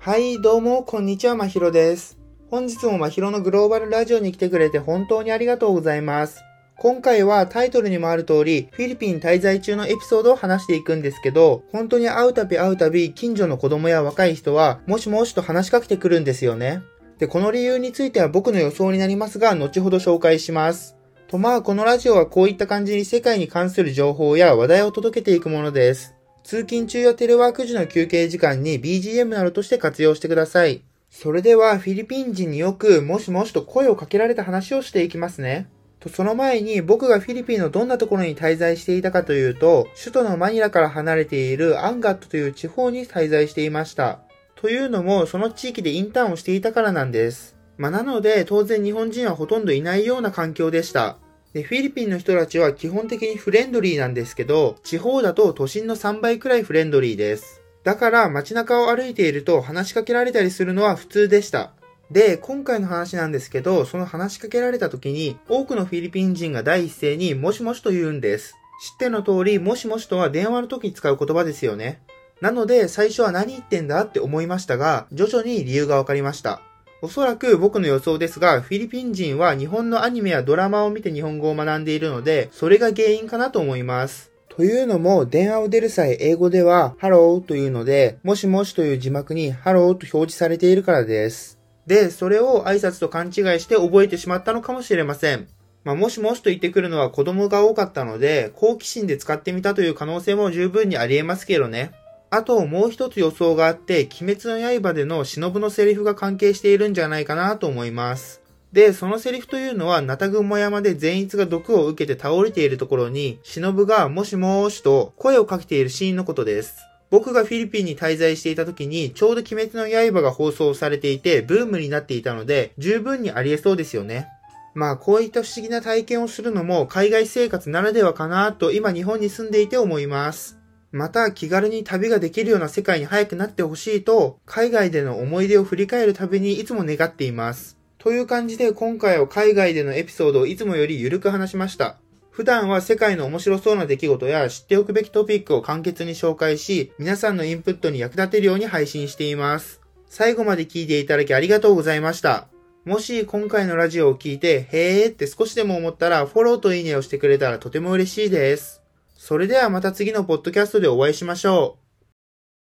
はい、どうも、こんにちは、まひろです。本日もまひろのグローバルラジオに来てくれて本当にありがとうございます。今回はタイトルにもある通り、フィリピン滞在中のエピソードを話していくんですけど、本当に会うたび会うたび、近所の子供や若い人は、もしもしと話しかけてくるんですよね。で、この理由については僕の予想になりますが、後ほど紹介します。とまあ、このラジオはこういった感じに世界に関する情報や話題を届けていくものです。通勤中やテレワーク時の休憩時間に BGM などとして活用してください。それではフィリピン人によくもしもしと声をかけられた話をしていきますね。と、その前に僕がフィリピンのどんなところに滞在していたかというと、首都のマニラから離れているアンガットという地方に滞在していました。というのも、その地域でインターンをしていたからなんです。まあ、なので、当然日本人はほとんどいないような環境でした。で、フィリピンの人たちは基本的にフレンドリーなんですけど、地方だと都心の3倍くらいフレンドリーです。だから街中を歩いていると話しかけられたりするのは普通でした。で、今回の話なんですけど、その話しかけられた時に、多くのフィリピン人が第一声にもしもしと言うんです。知っての通り、もしもしとは電話の時に使う言葉ですよね。なので、最初は何言ってんだって思いましたが、徐々に理由が分かりました。おそらく僕の予想ですが、フィリピン人は日本のアニメやドラマを見て日本語を学んでいるので、それが原因かなと思います。というのも、電話を出る際、英語では、ハローというので、もしもしという字幕に、ハローと表示されているからです。で、それを挨拶と勘違いして覚えてしまったのかもしれません。まあ、もしもしと言ってくるのは子供が多かったので、好奇心で使ってみたという可能性も十分にあり得ますけどね。あと、もう一つ予想があって、鬼滅の刃での忍のセリフが関係しているんじゃないかなと思います。で、そのセリフというのは、ナタグモ山で善逸が毒を受けて倒れているところに、忍がもしもーしと声をかけているシーンのことです。僕がフィリピンに滞在していた時に、ちょうど鬼滅の刃が放送されていて、ブームになっていたので、十分にあり得そうですよね。まあ、こういった不思議な体験をするのも、海外生活ならではかなと、今日本に住んでいて思います。また気軽に旅ができるような世界に早くなってほしいと、海外での思い出を振り返るたびにいつも願っています。という感じで今回は海外でのエピソードをいつもより緩く話しました。普段は世界の面白そうな出来事や知っておくべきトピックを簡潔に紹介し、皆さんのインプットに役立てるように配信しています。最後まで聞いていただきありがとうございました。もし今回のラジオを聞いて、へーって少しでも思ったらフォローといいねをしてくれたらとても嬉しいです。それではまた次のポッドキャストでお会いしましょう。